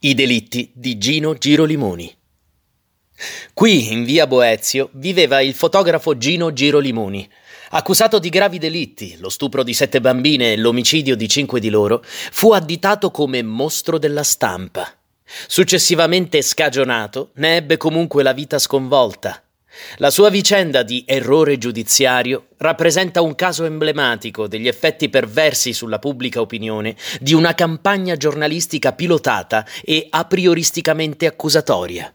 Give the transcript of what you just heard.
I delitti di Gino Girolimoni. Qui, in via Boezio, viveva il fotografo Gino Girolimoni. Accusato di gravi delitti, lo stupro di sette bambine e l'omicidio di cinque di loro, fu additato come mostro della stampa. Successivamente scagionato, ne ebbe comunque la vita sconvolta. La sua vicenda di errore giudiziario rappresenta un caso emblematico degli effetti perversi sulla pubblica opinione di una campagna giornalistica pilotata e a prioristicamente accusatoria.